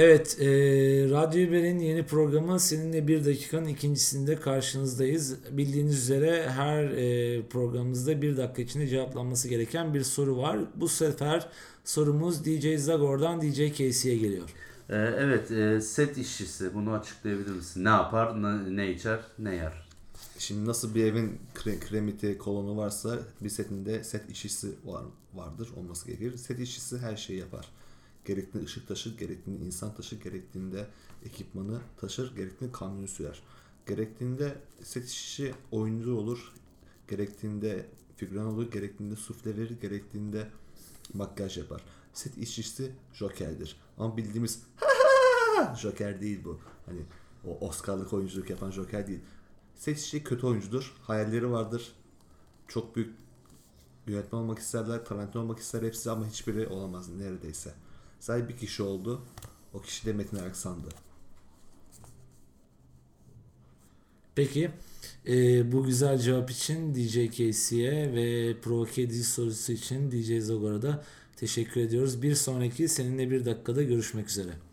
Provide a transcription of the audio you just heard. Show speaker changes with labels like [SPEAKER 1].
[SPEAKER 1] Evet, e, Radyo Haber'in yeni programı seninle bir dakikanın ikincisinde karşınızdayız. Bildiğiniz üzere her e, programımızda bir dakika içinde cevaplanması gereken bir soru var. Bu sefer sorumuz DJ Zagor'dan DJ Casey'e geliyor.
[SPEAKER 2] Ee, evet, e, set işçisi. Bunu açıklayabilir misin? Ne yapar, ne, ne içer, ne yer?
[SPEAKER 3] Şimdi nasıl bir evin kre, kremiti kolonu varsa bir setinde set işçisi var, vardır olması gerekir. Set işçisi her şeyi yapar. Gerektiğinde ışık taşır, gerektiğinde insan taşır, gerektiğinde ekipmanı taşır, gerektiğinde kamyonu sürer. Gerektiğinde set işçi oyuncu olur, gerektiğinde figüran olur, gerektiğinde sufle verir, gerektiğinde makyaj yapar. Set işçisi jokerdir. Ama bildiğimiz joker değil bu. Hani o Oscar'lık oyunculuk yapan joker değil. Set işçi kötü oyuncudur. Hayalleri vardır. Çok büyük yönetmen olmak isterler, Tarantino olmak ister hepsi ama hiçbiri olamaz neredeyse. Sadece bir kişi oldu. O kişi de Metin Erksan'dı.
[SPEAKER 1] Peki, e, bu güzel cevap için DJ Casey'e ve provoke sorusu için DJ Zagor'a da teşekkür ediyoruz. Bir sonraki seninle bir dakikada görüşmek üzere.